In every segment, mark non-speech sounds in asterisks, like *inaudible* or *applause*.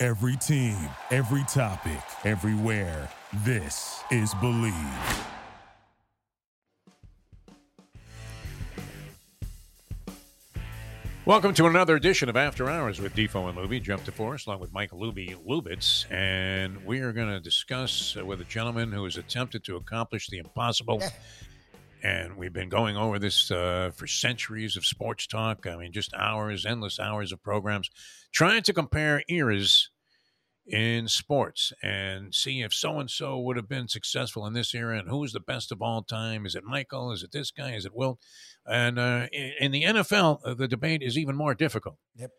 Every team, every topic, everywhere. This is Believe. Welcome to another edition of After Hours with Defo and Luby. Jeff DeForest along with Mike Luby Lubitz. And we are going to discuss uh, with a gentleman who has attempted to accomplish the impossible. *laughs* and we've been going over this uh, for centuries of sports talk. I mean, just hours, endless hours of programs, trying to compare eras in sports and see if so and so would have been successful in this era and who's the best of all time. Is it Michael? Is it this guy? Is it Wilt? And uh, in, the NFL, uh, the debate is even more difficult. Yep.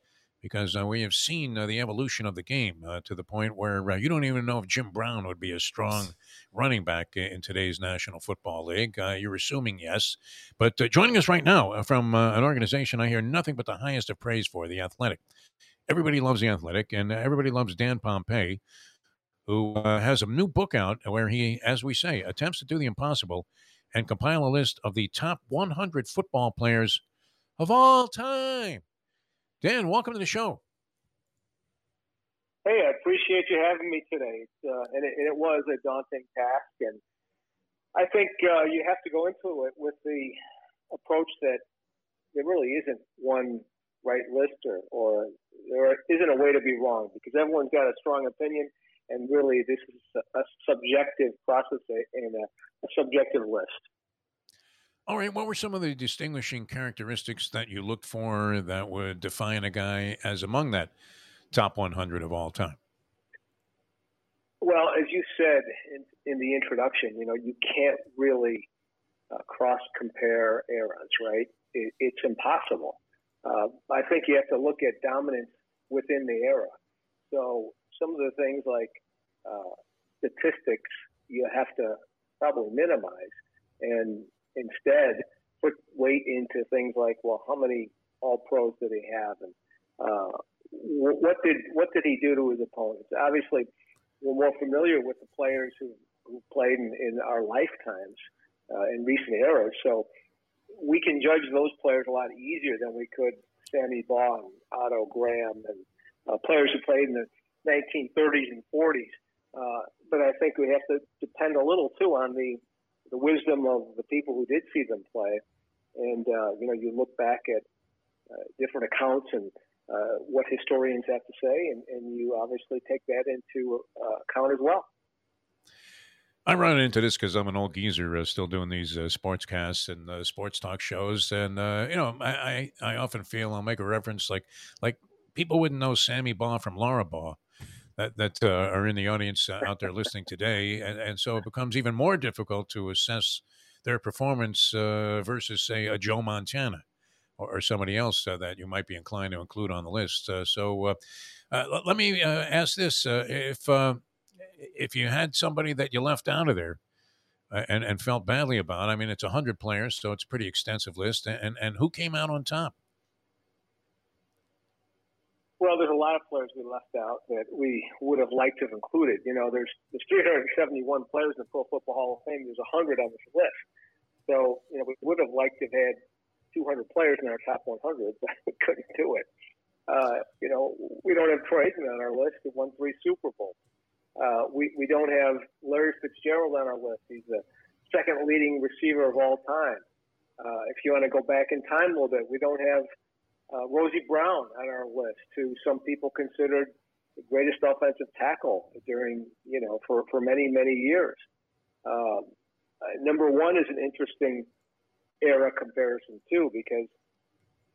Because uh, we have seen uh, the evolution of the game uh, to the point where uh, you don't even know if Jim Brown would be a strong running back in today's National Football League. you're assuming yes. But joining us right now from an organization I hear nothing but the highest of praise for, The Athletic everybody loves the athletic and everybody loves dan Pompei, who uh, has a new book out where he as we say attempts to do the impossible and compile a list of the top 100 football players of all time dan welcome to the show hey i appreciate you having me today uh, and, it, and, it, was a daunting task and i think uh, you have to go into it with the approach that there really isn't one right list or, or there isn't a way to be wrong because everyone's got a strong opinion, and really this is a, subjective process and a, a subjective list. All right. What were some of the distinguishing characteristics that you looked for that would define a guy as among that top 100 of all time? Well, as you said in, in the introduction, you know, you can't really uh, cross compare eras, right? It, it's impossible. Uh, I think you have to look at dominance within the era. So some of the things like uh, statistics you have to probably minimize and instead put weight into things like, well, how many all pros did he have and uh, what did what did he do to his opponents? Obviously, we're more familiar with the players who, who played in, in our lifetimes uh, in recent eras, so we can judge those players a lot easier than we could Sammy Baugh and Otto Graham and uh, players who played in the 1930s and 40s. Uh, but I think we have to depend a little too on the the wisdom of the people who did see them play, and uh, you know you look back at uh, different accounts and uh, what historians have to say, and, and you obviously take that into uh, account as well. I run into this because I'm an old geezer, uh, still doing these uh, sportscasts and uh, sports talk shows, and uh, you know, I, I, I often feel I'll make a reference like like people wouldn't know Sammy Baugh from Laura Baugh. That, that uh, are in the audience uh, out there listening today, and, and so it becomes even more difficult to assess their performance uh, versus, say, a Joe Montana or, somebody else uh, that you might be inclined to include on the list. Uh, so, let me ask this: if if you had somebody that you left out of there uh, and, and felt badly about, I mean, it's 100 players, so it's a pretty extensive list. And, and who came out on top? Well, there's a lot of players we left out that we would have liked to have included. You know, there's there's 371 players in the Pro Football Hall of Fame. There's 100 on this list. So, you know, we would have liked to have had 200 players in our top 100, but *laughs* we couldn't do it. Uh, you know, we don't have Troy Aikman on our list who won three Super Bowls. Uh, we, we don't have Larry Fitzgerald on our list. He's the second leading receiver of all time. Uh, if you want to go back in time a little bit, we don't have uh, Rosie Brown on our list, who some people considered the greatest offensive tackle during, you know, for, for many, many years. Um, uh, number one is an interesting era comparison, too, because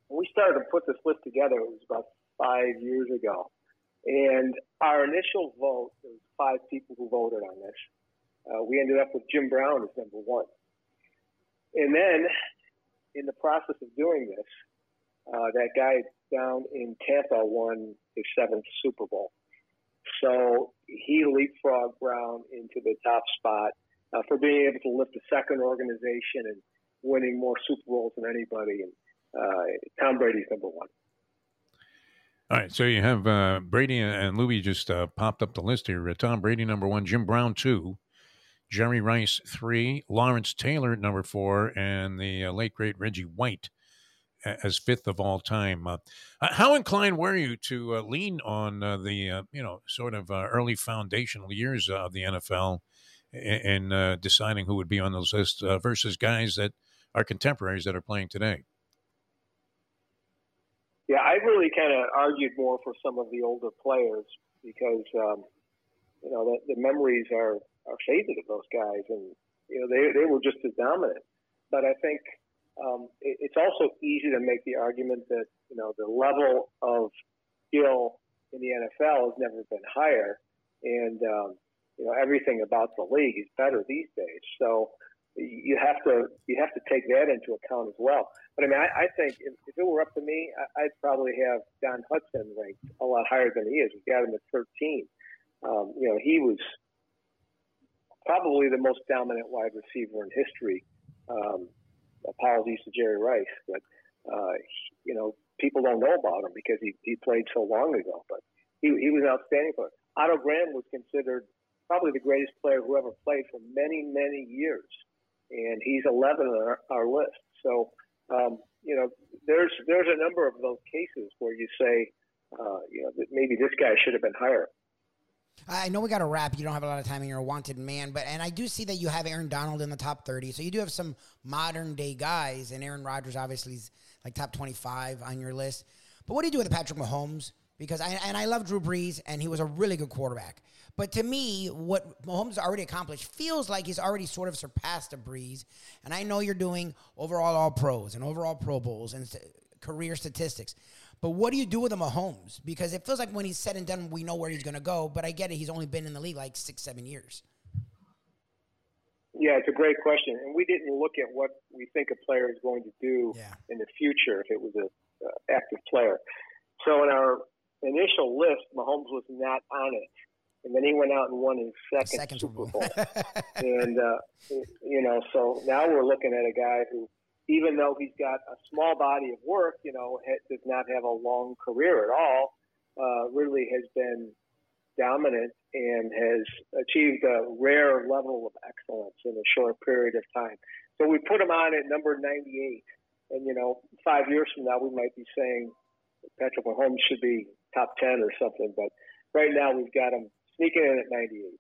we started to put this list together, it was about five years ago. And our initial vote, there was five people who voted on this. Uh, we ended up with Jim Brown as number one. And then, in the process of doing this, uh, that guy down in Tampa won his seventh Super Bowl. so he leapfrogged Brown into the top spot uh, for being able to lift a second organization and winning more Super Bowls than anybody. And uh, Tom Brady's number one. All right, so you have uh, Brady and Louie just uh, popped up the list here. Uh, Tom Brady number one, Jim Brown two, Jerry Rice three, Lawrence Taylor number four, and the uh, late great Reggie White as fifth of all time. Uh, how inclined were you to uh, lean on uh, the uh, you know sort of uh, early foundational years of the NFL in, in deciding who would be on those lists versus guys that are contemporaries that are playing today? Yeah, I really kind of argued more for some of the older players because um, you know the, the memories are are faded of those guys, and you know they they were just as dominant. But I think um, it, it's also easy to make the argument that you know the level of skill in the NFL has never been higher, and um, you know everything about the league is better these days. So you have to you have to take that into account as well. But I mean, I, I think if, if it were up to me, I, I'd probably have Don Hutson ranked a lot higher than he is. We got him at 13. Um, you know, he was probably the most dominant wide receiver in history. Um, apologies to Jerry Rice, but uh, you know, people don't know about him because he, he played so long ago. But he, he was an outstanding player. Otto Graham was considered probably the greatest player who ever played for many, many years and he's 11 on our, our list. So, um, you know, there's there's a number of those cases where you say, uh, you know, that maybe this guy should have been higher. I know we got to wrap. You don't have a lot of time, and you're a wanted man. But and I do see that you have Aaron Donald in the top 30. So you do have some modern day guys, and Aaron Rodgers obviously is like top 25 on your list. But what do you do with Patrick Mahomes? Because I and I love Drew Brees, and he was a really good quarterback. But to me, what Mahomes already accomplished feels like he's already sort of surpassed a Brees. And I know you're doing overall All Pros and overall Pro Bowls and career statistics. But what do you do with a Mahomes? Because it feels like when he's said and done, we know where he's going to go. But I get it; he's only been in the league like six, seven years. Yeah, it's a great question, and we didn't look at what we think a player is going to do yeah. in the future if it was a uh, active player. So in our initial list, Mahomes was not on it and then he went out and won his second, second Super Bowl. *laughs* and uh, you know, so now we're looking at a guy who, even though he's got a small body of work, you know, does not have a long career at all. Uh, really has been dominant and has achieved a rare level of excellence in a short period of time. So we put him on at number 98. And, you know, five years from now, we might be saying Patrick Mahomes should be top 10 or something. But right now, we've got him sneaking in at 98.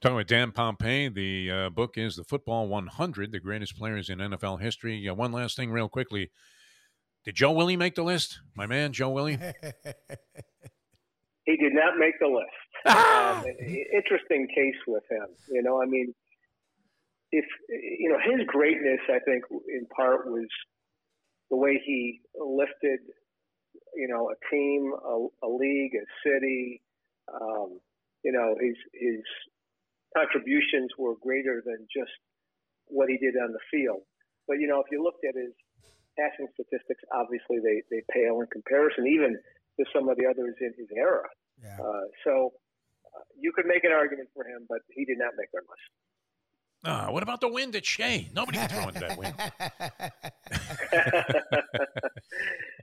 Talking with Dan Pompei, the uh, book is The Football 100, the greatest players in NFL history. Uh, one last thing, real quickly. Did Joe Willie make the list? My man, Joe Willie? *laughs* he did not make the list. Ah! *laughs* Um, interesting case with him. You know, I mean, if, you know, his greatness, I think, in part was the way he lifted, you know, a team, a, a league, a city, um, you know, his his contributions were greater than just what he did on the field. But you know, if you looked at his passing statistics, obviously they they pale in comparison, even to some of the others in his era. Yeah. Uh, so uh, you could make an argument for him, but he did not make our list. Uh, what about the wind at Shea? Nobody can throw into that wind. *laughs* *laughs*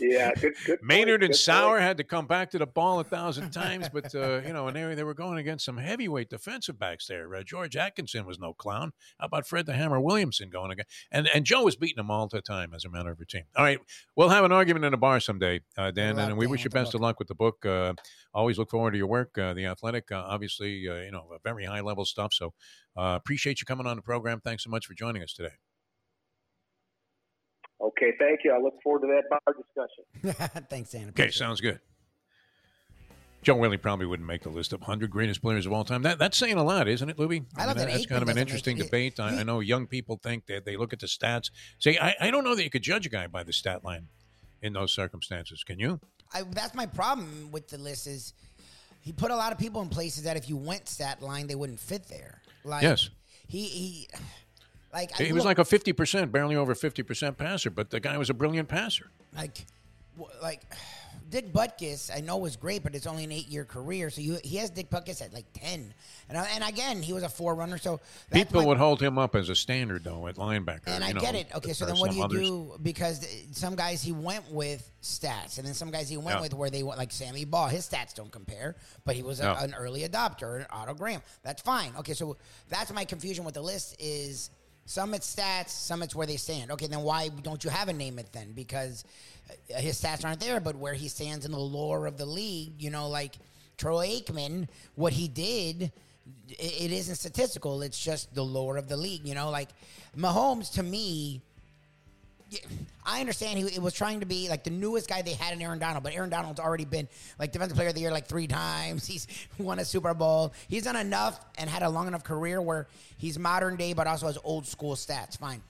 yeah, good, good *laughs* Maynard point, and Sauer point. had to come back to the ball a thousand times, but uh, you know, and they, they were going against some heavyweight defensive backs there. Uh, George Atkinson was no clown. How about Fred the Hammer Williamson going again? And and Joe was beating them all the time as a matter of routine. All right, we'll have an argument in a bar someday, uh, Dan, and we wish you best of luck with the book. Uh, always look forward to your work. Uh, the Athletic, uh, obviously, you know, very high level stuff. So appreciate you coming on the program. Thanks so much for joining us today. Okay, thank you. I look forward to that bar discussion. *laughs* Thanks, Dan. Okay, sounds good. Joe Willie probably wouldn't make the list of 100 greatest players of all time. That, that's saying a lot, isn't it, Luby? I, I love mean, that. That's kind of an interesting debate. I, I, know young people think that they look at the stats. Say, I, I don't know that you could judge a guy by the stat line in those circumstances. Can you? I, that's my problem with the list is he put a lot of people in places that if you went stat line, they wouldn't fit there. Like, yes. He, he like he was like a fifty percent, barely over fifty percent passer, but the guy was a brilliant passer. Like, like *sighs* Dick Butkus, I know was great, but it's only an eight year career. So you, he has Dick Butkus at like ten, and I- and again he was a forerunner. So People my- would hold him up as a standard though at linebacker. and I know, get it. Okay, so then what do you others. do? Because some guys he went with stats, and then some guys he went Yeah. with where they went like Sammy Baugh. His stats don't compare, but he was a, No. an early adopter, an Otto Graham. That's fine. Okay, so that's my confusion with the list is some it's stats, some it's where they stand. Okay, then why don't you have a name it then? Because uh, his stats aren't there, but where he stands in the lore of the league, you know, like Troy Aikman, what he did it, it isn't statistical. It's just the lore of the league. You know, like Mahomes to me. Yeah, I understand he, he was trying to be like the newest guy they had in Aaron Donald, but Aaron Donald's already been like defensive player of the year like three times. *laughs* He's won a Super Bowl. He's done enough and had a long enough career where he's modern day, but also has old school stats. Fine.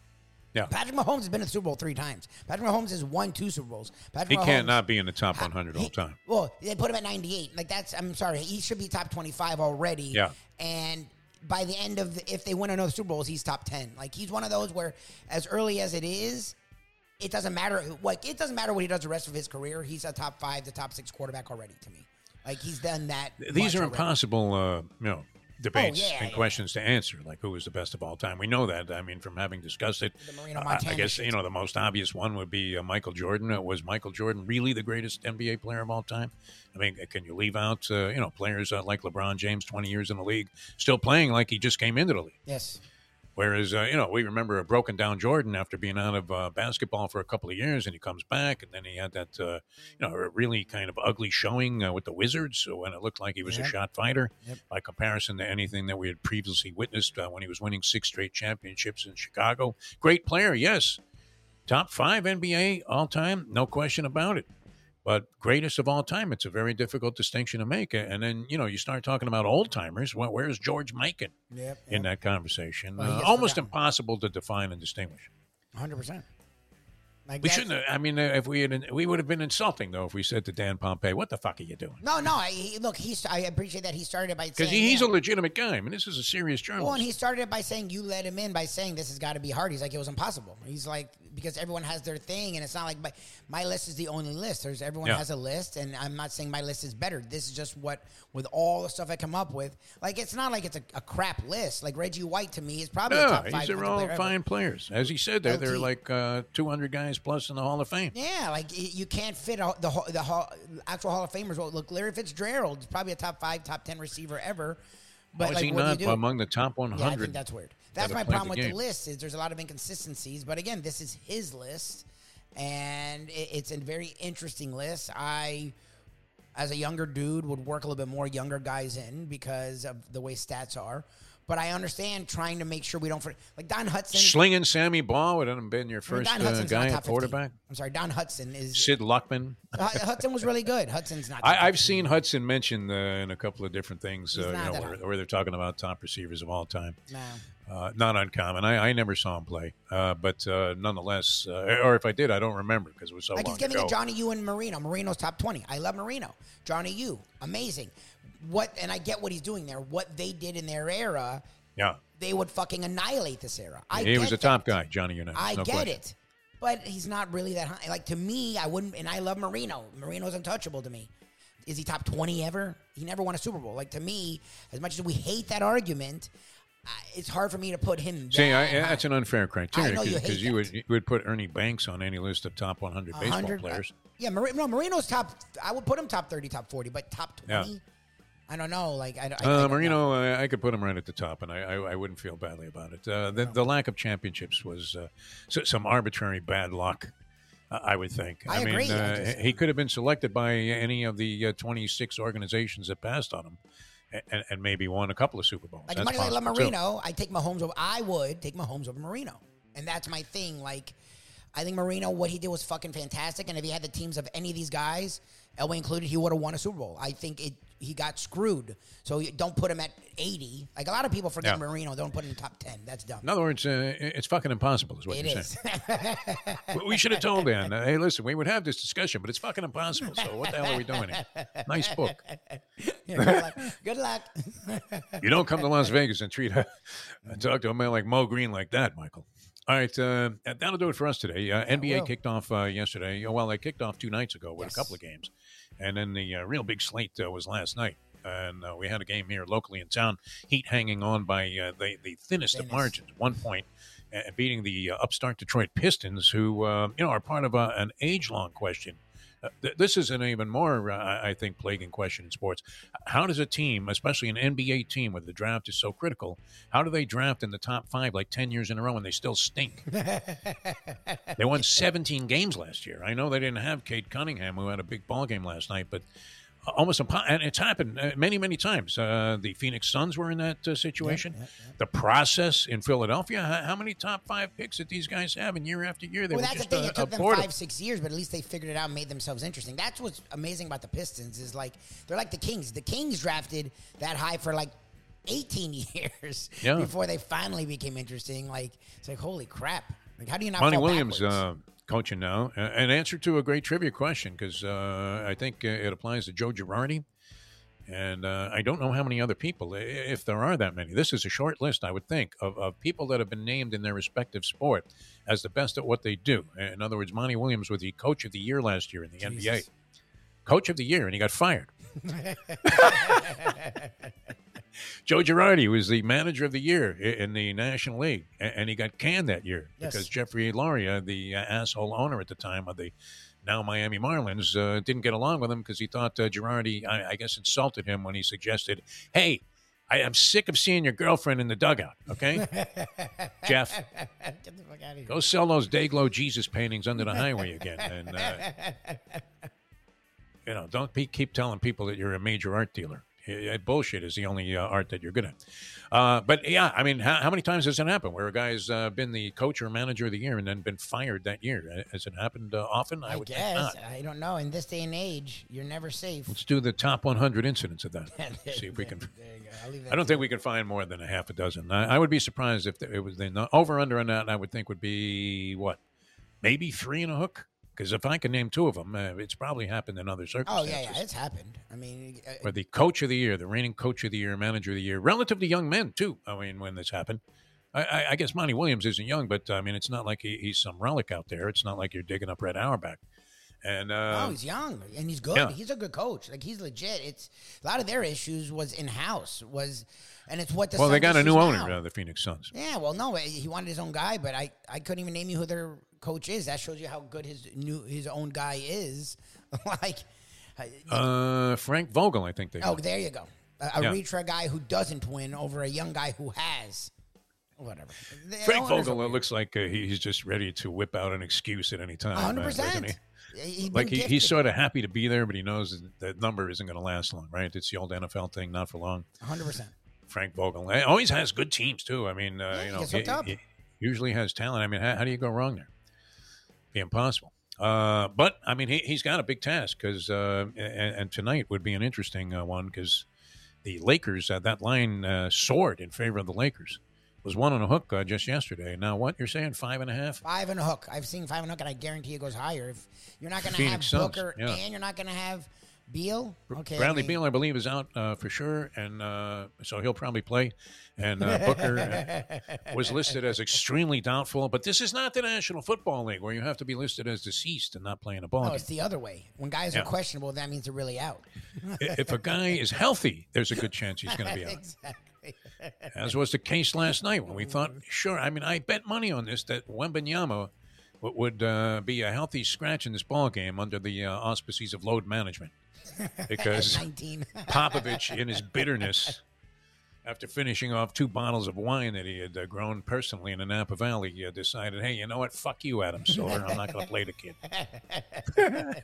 Yeah, Patrick Mahomes has been in the Super Bowl three times. Patrick Mahomes has won two Super Bowls. Patrick he Mahomes, can't not be in the top 100 he- all time. Well, they put him at 98. Like that's I'm sorry, he should be top 25 already. Yeah. And by the end of the, if they win another Super Bowls, he's top 10. Like he's one of those where as early as it is, it doesn't matter like it doesn't matter what he does the rest of his career. He's a top 5 to top 6 quarterback already to me. Like he's done that. These are already. impossible, uh, you know, debates Oh, yeah, and yeah. questions to answer. Like who is the best of all time? We know that. I mean, from having discussed it, The Marino I- guess you know the most obvious one would be uh, Michael Jordan. Uh, was Michael Jordan really the greatest NBA player of all time? I mean, can you leave out uh, you know players uh, like LeBron James, twenty years in the league, still playing like he just came into the league? Yes. Whereas, uh, you know, we remember a broken down Jordan after being out of uh, basketball for a couple of years, and he comes back, and then he had that, uh, you know, really kind of ugly showing uh, with the Wizards so when it looked like he was a Yeah. shot fighter Yep. by comparison to anything that we had previously witnessed uh, when he was winning six straight championships in Chicago. Great player, yes. Top five NBA all time, no question about it. But greatest of all time, it's a very difficult distinction to make. And then, you know, you start talking about old timers. Well, where's George Mikan? Yep. in that conversation. Well, Uh, almost forgotten. impossible to define and distinguish. 100%. Like We shouldn't. Have, I mean, uh, if we had, we would have been insulting though if we said to Dan Pompei, "What the fuck are you doing?" No, no. I, he, look, he's. I appreciate that he started by Because saying he's yeah. a legitimate guy. I mean, this is a serious journalist. Well, and he started it by saying you let him in by saying this has got to be hard. He's like it was impossible. He's like because everyone has their thing, and it's not like my, my list is the only list. There's everyone Yeah. has a list, and I'm not saying my list is better. This is just what with all the stuff I come up with. Like it's not like it's a, a crap list. Like Reggie White to me is probably a yeah, top five. these are all player ever. fine players. As he said, there there are like uh, 200 guys plus in the Hall of Fame. Yeah, like you can't fit all, the ho- the hall, actual Hall of Famers. Well, look, Larry Fitzgerald is probably a top five, top ten receiver ever. But How is like, he what do not among the top 100? Yeah, I think that's weird. That's my problem the with game. the list is there's a lot of inconsistencies. But again, this is his list, and it, it's a very interesting list. I, as a younger dude, would work a little bit more younger guys in because of the way stats are. But I understand trying to make sure we don't like Don Hutson. Slinging Sammy Baugh would have been your I mean, first uh, guy at 50. quarterback. I'm sorry, Don Hutson is. Sid Luckman. Uh, Hutson was really good. Hutson's not. *laughs* I, I've seen Hutson mentioned uh, in a couple of different things, uh, you know, where, where they're talking about top receivers of all time. No. Uh, not uncommon. I, I never saw him play, uh, but uh, nonetheless, uh, or if I did, I don't remember because it was so Like long he's giving ago. Johnny U and Marino. Marino's top twenty. I love Marino. Johnny U, amazing. What and I get what he's doing there. What they did in their era, yeah, they would fucking annihilate this era. I he was a that. top guy, Johnny Unitas. I no get question. it, but he's not really that high. Like to me, I wouldn't. And I love Marino. Marino's untouchable to me. Is he top twenty ever? He never won a Super Bowl. Like to me, as much as we hate that argument, it's hard for me to put him. See, I, that's an unfair criteria you because hate you would you would put Ernie Banks on any list of top 100 baseball players. uh, yeah, Mar- no, Marino's top. I would put him top thirty, top forty, but top Yeah. I don't know. Like I, I, I Uh, don't know. Marino, I could put him right at the top, and I, I, I wouldn't feel badly about it. Uh, the, the lack of championships was uh, some arbitrary bad luck, I would think. I mean, agree. I Uh, he could have been selected by any of the uh, 26 organizations that passed on him, and, and maybe won a couple of Super Bowls. Like That's as much as I too. Marino, I take Mahomes over. I would take Mahomes over Marino, and that's my thing. Like, I think Marino, what he did was fucking fantastic. And if he had the teams of any of these guys, Elway included, he would have won a Super Bowl. I think it. He got screwed. So don't put him at eighty. Like a lot of people forget Yeah. Marino. Don't put him in top ten. That's dumb. In other words, uh, it's fucking impossible, is what it you're is. saying. We- should have told Dan, uh, hey, listen, we would have this discussion, but it's fucking impossible. So what the hell are we doing here? Nice book. Yeah, *laughs* good luck. Good luck. *laughs* You don't come to Las Vegas and treat and talk to a man like Moe Greene like that, Michael. All right, uh, that'll do it for us today. Uh, NBA kicked off uh, yesterday. Well, they kicked off two nights ago with Yes. a couple of games. And then the uh, real big slate uh, was last night. And uh, we had a game here locally in town. Heat hanging on by uh, the the thinnest of margins, one point, uh, beating the uh, upstart Detroit Pistons, who uh, you know are part of an age long question. Uh, th- this is an even more, uh, I I think, plaguing question in sports. How does a team, especially an NBA team where the draft is so critical, how do they draft in the top five like 10 years in a row and they still stink? *laughs* they won 17 games last year. I know they didn't have Cade Cunningham, who had a big ball game last night, but almost impo- and it's happened uh, many many times uh, the phoenix suns were in that uh, situation the process in philadelphia how, how many top five picks did these guys have and year after year they well, were that's just the thing. uh, It took them five, six years, but at least they figured it out and made themselves interesting. That's what's amazing about the Pistons is like they're like the Kings. The Kings drafted that high for like 18 *laughs* years Yeah. before they finally became interesting. Like it's like holy crap! Like how do you not? Monty Williams uh, coaching now. An answer to a great trivia question because uh, I think uh, it applies to Joe Girardi. And uh, I don't know how many other people, if there are that many. This is a short list, I would think, of, of people that have been named in their respective sport as the best at what they do. In other words, Monty Williams was the coach of the year last year in the NBA. Coach of the year, and he got fired. *laughs* Joe Girardi was the manager of the year in the National League, and he got canned that year Yes. because Jeffrey Loria, the uh, asshole owner at the time of the now Miami Marlins, uh, didn't get along with him because he thought uh, Girardi, I, I guess, insulted him when he suggested, "Hey, I am sick of seeing your girlfriend in the dugout. Okay, *laughs* Jeff, Get the fuck out of here. go sell those Dayglow Jesus paintings under the highway again, *laughs* and uh, you know, don't be, keep telling people that you're a major art dealer. Bullshit is the only uh, art that you're good at. Uh, but yeah, I mean, how, how many times has it happened where a guy's uh, been the coach or manager of the year and then been fired that year? Uh, Has it happened uh, often? I would guess not. I don't know. In this day and age, you're never safe. Let's do the top 100 incidents of that. *laughs* See if we can. There you go. I'll leave that I don't think you. we can find more than a half a dozen. I, I would be surprised if it was the over under on that. I would think would be what, maybe three and a hook. Because if I can name two of them, uh, it's probably happened in other circumstances. Oh yeah, yeah, it's happened. I mean, uh, Where the coach of the year, the reigning coach of the year, manager of the year, relatively young men too. I mean, when this happened, I, I, I guess Monty Williams isn't young, but I mean, it's not like he, he's some relic out there. It's not like you're digging up Red Auerbach. And uh, oh, he's young and he's good. yeah. He's a good coach. Like he's legit. It's a lot of their issues was in house was, and it's what the well, they got a new owner, uh, the Phoenix Suns. Yeah, well, no, he wanted his own guy, but I, I couldn't even name you who their coach is. That shows you how good his new his own guy is. *laughs* like, Uh, Frank Vogel, I think they. oh, there you go, a, a Yeah. guy who doesn't win over a young guy who has. Whatever. The Frank Vogel it looks like uh, he's just ready to whip out an excuse at any time. uh, hundred doesn't percent. he? Like he, he's sort of happy to be there, but he knows that number isn't going to last long, right? It's the old NFL thing, not for long. hundred percent. Frank Vogel always has good teams too. I mean, uh, Yeah, you know, he, he usually has talent. I mean, how, how do you go wrong there? Be impossible. Uh, but I mean, he, he's got a big task because, uh, and, and tonight would be an interesting uh, one because the Lakers, uh, that line uh, soared in favor of the Lakers. Was one on a hook uh, just yesterday. Now, what you're saying, five and a half? Five and a hook. I've seen five and a hook, and I guarantee it goes higher. If you're not going to have Suns, Booker yeah. and you're not going to have Beal, okay. I Bradley mean, Beal, I believe, is out uh, for sure, and uh, so he'll probably play. And uh, Booker uh, *laughs* was listed as extremely doubtful, but this is not the National Football League where you have to be listed as deceased and not playing a ball No, game. it's the other way. When guys Yeah. are questionable, that means they're really out. If a guy is healthy, there's a good chance he's going to be out. *laughs* exactly. As was the case last night when we thought, sure, I mean, I bet money on this that Wembanyama would uh, be a healthy scratch in this ball game under the uh, auspices of load management, because 19. *laughs* Popovich, in his bitterness, after finishing off two bottles of wine that he had uh, grown personally in the Napa Valley, uh, decided, hey, you know what? Fuck you, Adam Silver. I'm not going to play the kid. *laughs*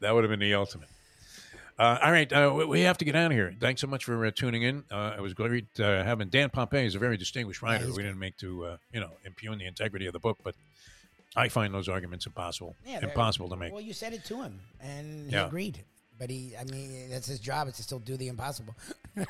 that would have been the ultimate. Uh, all right, uh, we- we have to get out of here. Thanks so much for uh, tuning in. Uh, it was great uh, having Dan Pompei is a very distinguished writer. he's we didn't make to uh, you know impugn the integrity of the book, but I find those arguments impossible, Yeah, impossible to make. Well, you said it to him, and he Yeah. agreed. But he, I mean, that's his job is to still do the impossible. *laughs*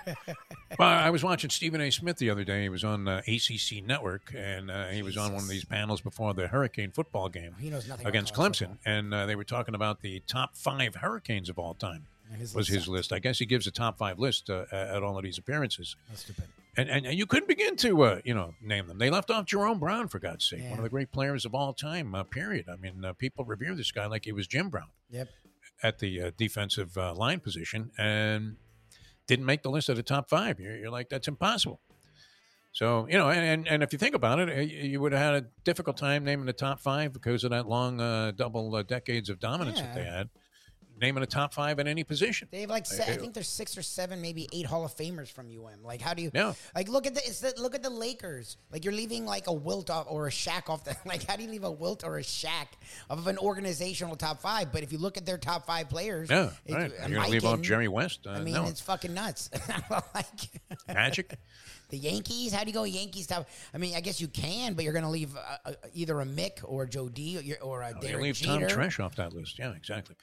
Well, I was watching Stephen A. Smith the other day. He was on uh, ACC Network, and uh, he was on one of these panels before the Hurricane football game He knows nothing against Clemson, football. and uh, they were talking about the top five Hurricanes of all time. His was his list? I guess he gives a top five list uh, at all of these appearances, That's stupid. And and, and you couldn't begin to uh, you know name them. They left off Jerome Brown for God's sake, one of the great players of all time. Uh, period. I mean, uh, people revere this guy like he was Jim Brown. Yep. at the uh, defensive uh, line position and didn't make the list of the top five. You're, you're like, that's impossible. So you know, and and if you think about it, you would have had a difficult time naming the top five because of that long uh, double uh, decades of dominance that they had. Naming a top five in any position. They have like se- I think there's six or seven, maybe eight Hall of Famers from UM. Like, how do you? Yeah. Like, look at the, it's the look at the Lakers. Like, you're leaving like a Wilt off or a Shaq off the. *laughs* Like, how do you leave a Wilt or a Shaq of an organizational top five? But if you look at their top five players, Yeah, it- right. You're gonna leave off Jerry West. Uh, I mean, no, it's fucking nuts. *laughs* like Magic. *laughs* the Yankees. How do you go Yankees top? I mean, I guess you can, but you're gonna leave uh, uh, either a Mick or Joe D or, or a You Derek leave Jeter. Tom Tresh off that list. Yeah, exactly.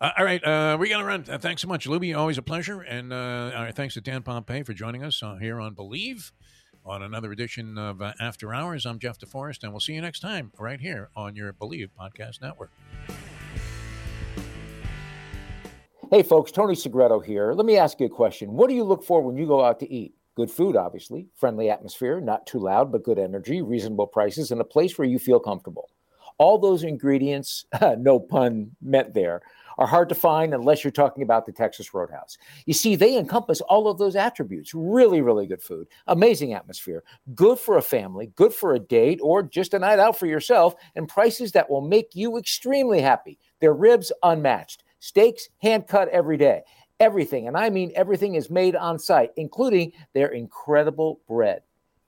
Uh, all right, uh, we got to run. Uh, thanks so much, Luby. Always a pleasure. And uh, all right, thanks to Dan Pompei for joining us uh, here on Believe on another edition of uh, After Hours. I'm Jeff DeForest, and we'll see you next time right here on your Believe Podcast Network. Hey, folks, Tony Segreto here. Let me ask you a question. What do you look for when you go out to eat? Good food, obviously, friendly atmosphere, not too loud, but good energy, reasonable prices, and a place where you feel comfortable. All those ingredients, *laughs* no pun meant there, are hard to find unless you're talking about the Texas Roadhouse. You see, they encompass all of those attributes. Really, really good food, amazing atmosphere, good for a family, good for a date, or just a night out for yourself, and prices that will make you extremely happy. Their ribs unmatched, steaks hand cut every day. Everything, and I mean everything, is made on site, including their incredible bread.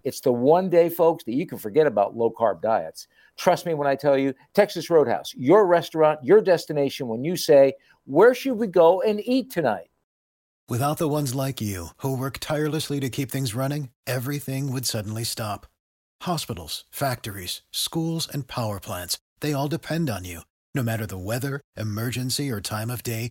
It's the one day, folks, that you can forget about low carb diets. Trust me when I tell you, Texas Roadhouse, your restaurant, your destination when you say, Where should we go and eat tonight? Without the ones like you, who work tirelessly to keep things running, everything would suddenly stop. Hospitals, factories, schools, and power plants, they all depend on you. No matter the weather, emergency, or time of day,